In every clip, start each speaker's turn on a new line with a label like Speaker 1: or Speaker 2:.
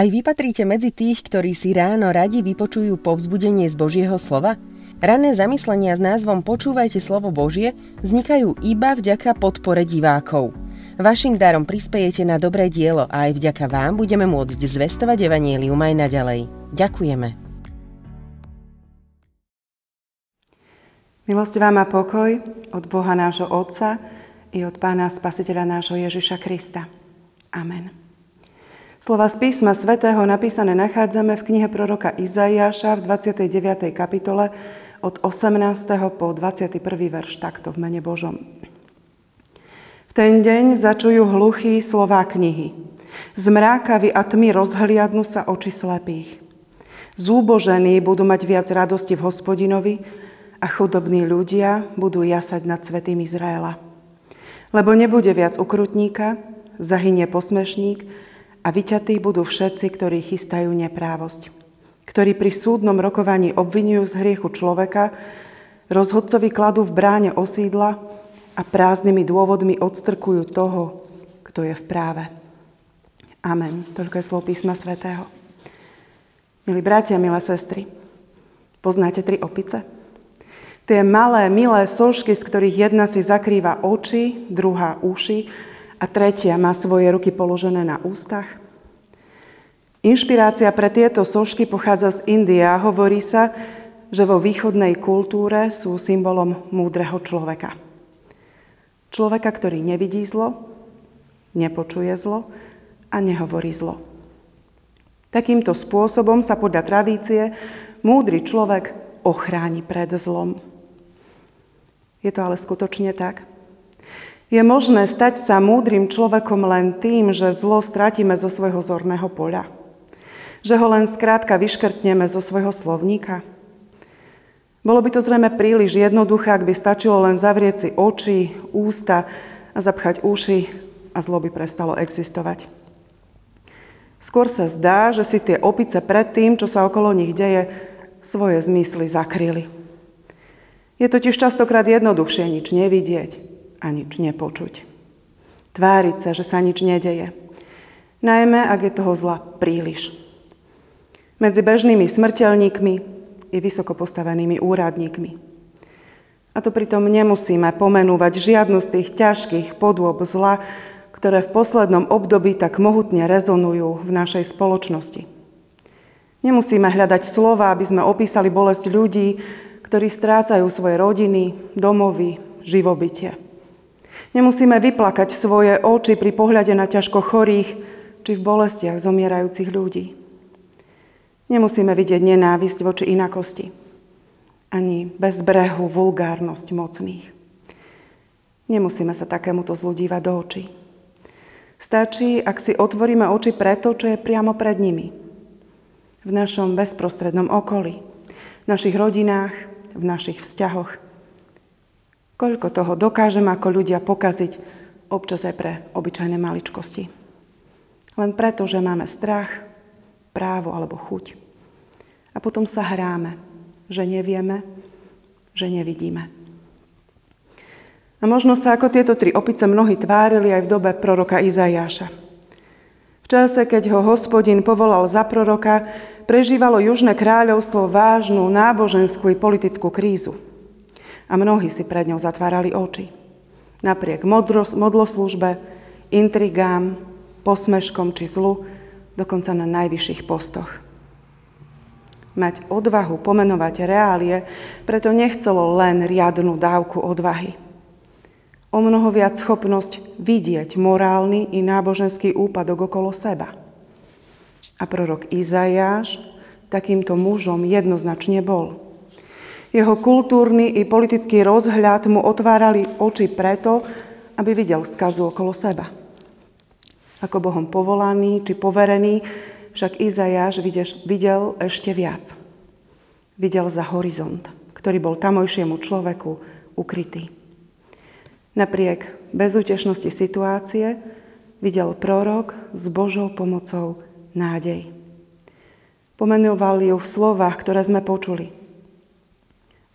Speaker 1: Aj vy patríte medzi tých, ktorí si ráno radi vypočujú povzbudenie z Božieho slova? Rané zamyslenia s názvom Počúvajte slovo Božie vznikajú iba vďaka podpore divákov. Vašim darom prispejete na dobré dielo a aj vďaka vám budeme môcť zvestovať Evangelium aj naďalej. Ďakujeme.
Speaker 2: Milosť vám a pokoj od Boha nášho Otca i od Pána Spasiteľa nášho Ježiša Krista. Amen. Slova z písma svätého napísané nachádzame v knihe proroka Izaiáša v 29. kapitole od 18. po 21. verš takto v mene Božom. V ten deň začujú hluchí slová knihy. Z mrákavy a tmy rozhliadnú sa oči slepých. Zúbožení budú mať viac radosti v hospodinovi a chudobní ľudia budú jasať nad svetým Izraela. Lebo nebude viac ukrutníka, zahynie posmešník, a vyťatí budú všetci, ktorí chystajú neprávosť, ktorí pri súdnom rokovaní obvinujú z hriechu človeka, rozhodcovi kladú v bráne osídla a prázdnymi dôvodmi odstrkujú toho, kto je v práve. Amen. Toľko je slov písma svätého. Milí bratia, milé sestry, poznáte tri opice? Tie malé, milé sošky, z ktorých jedna si zakrýva oči, druhá uši a tretia má svoje ruky položené na ústach? Inšpirácia pre tieto sošky pochádza z Indie a hovorí sa, že vo východnej kultúre sú symbolom múdreho človeka. Človeka, ktorý nevidí zlo, nepočuje zlo a nehovorí zlo. Takýmto spôsobom sa podľa tradície múdry človek ochráni pred zlom. Je to ale skutočne tak? Je možné stať sa múdrym človekom len tým, že zlo stratíme zo svojho zorného poľa. Že ho len skrátka vyškrtneme zo svojho slovníka. Bolo by to zrejme príliš jednoduché, ak by stačilo len zavrieť si oči, ústa a zapchať uši a zlo by prestalo existovať. Skôr sa zdá, že si tie opice pred tým, čo sa okolo nich deje, svoje zmysly zakryli. Je totiž častokrát jednoduchšie nič nevidieť, a nič nepočuť. Tváriť sa, že sa nič nedeje. Najmä, ak je toho zla príliš. Medzi bežnými smrteľníkmi i vysoko postavenými úradníkmi. A to pritom nemusíme pomenúvať žiadnu z tých ťažkých podôb zla, ktoré v poslednom období tak mohutne rezonujú v našej spoločnosti. Nemusíme hľadať slova, aby sme opísali bolesť ľudí, ktorí strácajú svoje rodiny, domovy, živobytie. Nemusíme vyplakať svoje oči pri pohľade na ťažko chorých či v bolestiach zomierajúcich ľudí. Nemusíme vidieť nenávisť voči inakosti, ani bezbrehu vulgárnosť mocných. Nemusíme sa takémuto zlu dívať do očí. Stačí, ak si otvoríme oči pre to, čo je priamo pred nimi. V našom bezprostrednom okolí, v našich rodinách, v našich vzťahoch, Koľko toho dokážeme ako ľudia pokaziť, občas aj pre obyčajné maličkosti. Len preto, že máme strach, právo alebo chuť. A potom sa hráme, že nevieme, že nevidíme. A možno sa ako tieto tri opice mnohí tvárili aj v dobe proroka Izajáša. V čase, keď ho hospodin povolal za proroka, prežívalo Južné kráľovstvo vážnu náboženskú i politickú krízu a mnohí si pred ňou zatvárali oči. Napriek modloslužbe, intrigám, posmeškom či zlu, dokonca na najvyšších postoch. Mať odvahu pomenovať reálie preto nechcelo len riadnu dávku odvahy. O mnoho viac schopnosť vidieť morálny i náboženský úpadok okolo seba. A prorok Izajáš takýmto mužom jednoznačne bol. Jeho kultúrny i politický rozhľad mu otvárali oči preto, aby videl skazu okolo seba. Ako Bohom povolaný či poverený, však Izajáš videl ešte viac. Videl za horizont, ktorý bol tamojšiemu človeku ukrytý. Napriek bezútešnosti situácie videl prorok s Božou pomocou nádej. Pomenoval ju v slovách, ktoré sme počuli –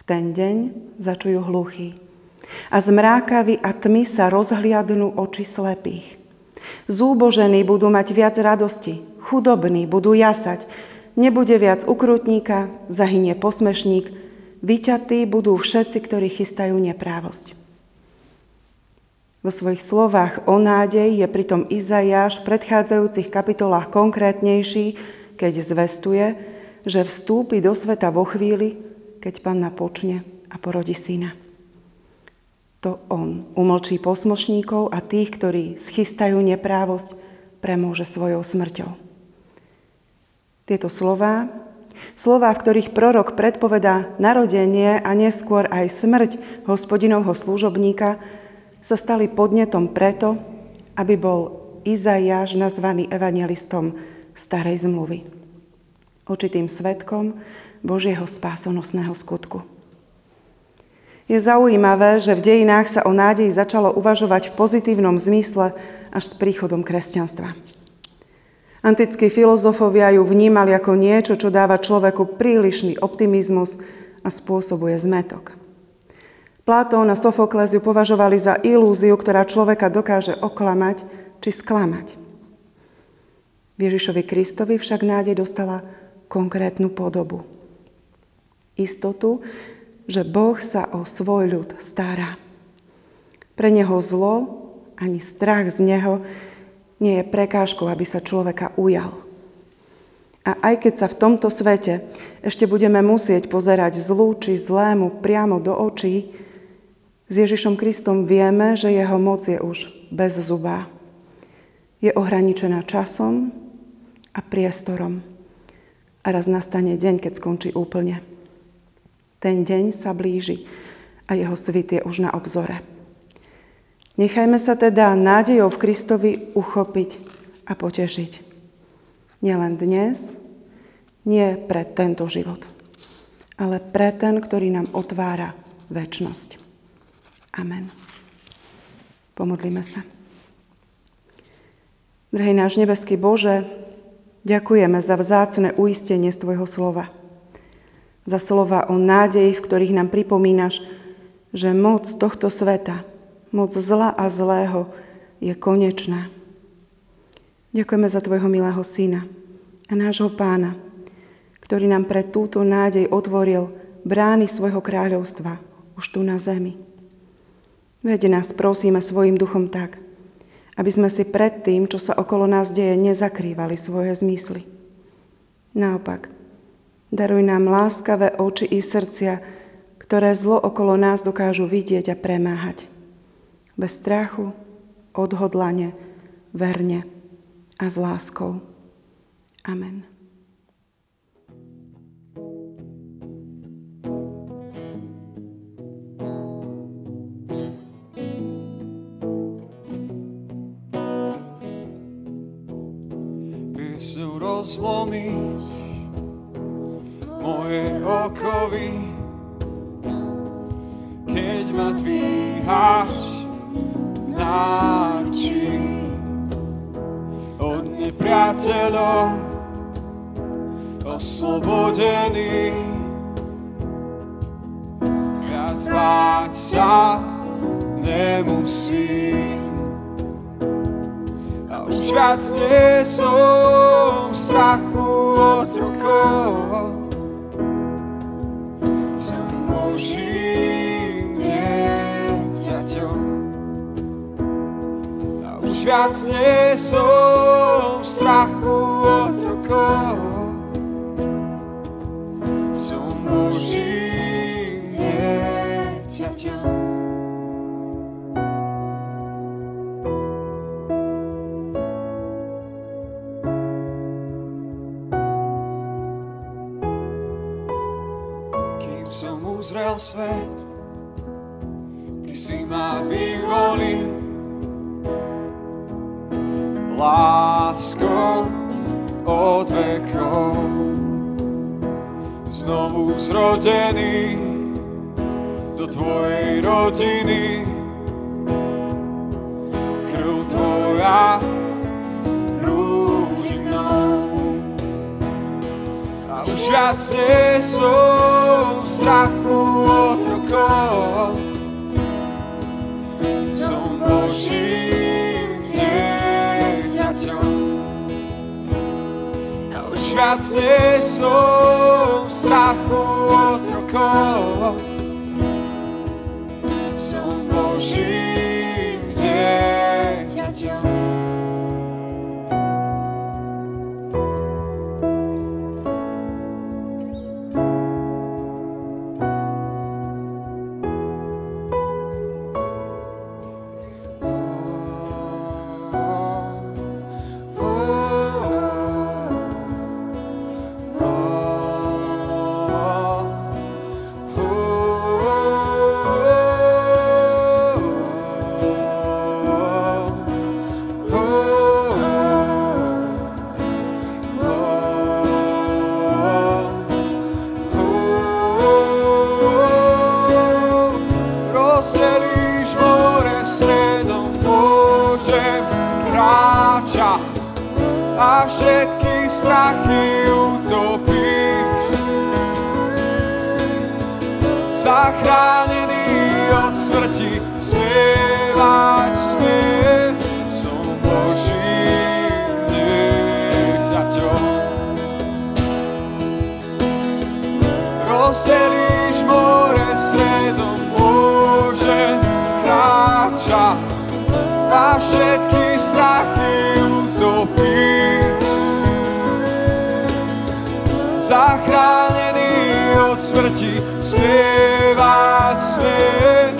Speaker 2: ten deň začujú hluchí. A z mrákavy a tmy sa rozhliadnú oči slepých. Zúbožení budú mať viac radosti, chudobní budú jasať, nebude viac ukrutníka, zahynie posmešník, vyťatí budú všetci, ktorí chystajú neprávosť. Vo svojich slovách o nádej je pritom Izajáš v predchádzajúcich kapitolách konkrétnejší, keď zvestuje, že vstúpi do sveta vo chvíli, keď panna počne a porodí syna. To on umlčí posmošníkov a tých, ktorí schystajú neprávosť, premôže svojou smrťou. Tieto slová, slová, v ktorých prorok predpovedá narodenie a neskôr aj smrť hospodinovho služobníka, sa stali podnetom preto, aby bol Izaiáš nazvaný evangelistom starej zmluvy. Očitým svetkom Božieho spásonosného skutku. Je zaujímavé, že v dejinách sa o nádeji začalo uvažovať v pozitívnom zmysle až s príchodom kresťanstva. Antickí filozofovia ju vnímali ako niečo, čo dáva človeku prílišný optimizmus a spôsobuje zmetok. Platón a Sofokles ju považovali za ilúziu, ktorá človeka dokáže oklamať či sklamať. Ježišovi Kristovi však nádej dostala konkrétnu podobu. Istotu, že Boh sa o svoj ľud stará. Pre neho zlo ani strach z neho nie je prekážkou, aby sa človeka ujal. A aj keď sa v tomto svete ešte budeme musieť pozerať zlu či zlému priamo do očí, s Ježišom Kristom vieme, že jeho moc je už bez zuba. Je ohraničená časom a priestorom. A raz nastane deň, keď skončí úplne. Ten deň sa blíži a jeho svit je už na obzore. Nechajme sa teda nádejou v Kristovi uchopiť a potešiť. Nielen dnes, nie pre tento život, ale pre ten, ktorý nám otvára väčnosť. Amen. Pomodlíme sa. Drahý náš nebeský Bože, ďakujeme za vzácne uistenie z Tvojho slova. Za slova o nádeji, v ktorých nám pripomínaš, že moc tohto sveta, moc zla a zlého je konečná. Ďakujeme za Tvojho milého Syna a nášho Pána, ktorý nám pre túto nádej otvoril brány svojho kráľovstva už tu na zemi. Veď nás prosíme svojim duchom tak, aby sme si pred tým, čo sa okolo nás deje, nezakrývali svoje zmysly. Naopak, daruj nám láskavé oči i srdcia, ktoré zlo okolo nás dokážu vidieť a premáhať. Bez strachu, odhodlane, verne a s láskou. Amen.
Speaker 3: zlomíš moje okovy, keď ma dvíhaš náči od nepriateľov oslobodený. Viac báť sa nemusím a už viac nie som strachu od rukov. Viac nie som strachu od rukov. Som Božím dieťaťom. uzrel svet, Ty si ma vyvolil láskou od vekov. Znovu zrodený do Tvojej rodiny, krv Tvoja mnou. A už viac nie som strachu otrokov. Viac nie som strachu stredom, môžem kráčať a všetky strachy utopíš. Zachránený od smrti, spievať smie, som Božím dieťaťom. Rozdelíš všetky strachy utopíš. Zachránený od smrti, spievať svet,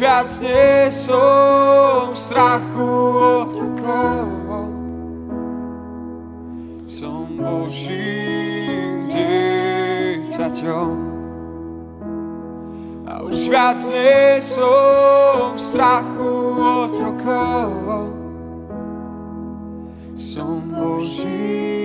Speaker 3: už nie som v strachu otrokov. Som Božím dieťaťom. A už viac nie som v strachu otrokov. Som Božím.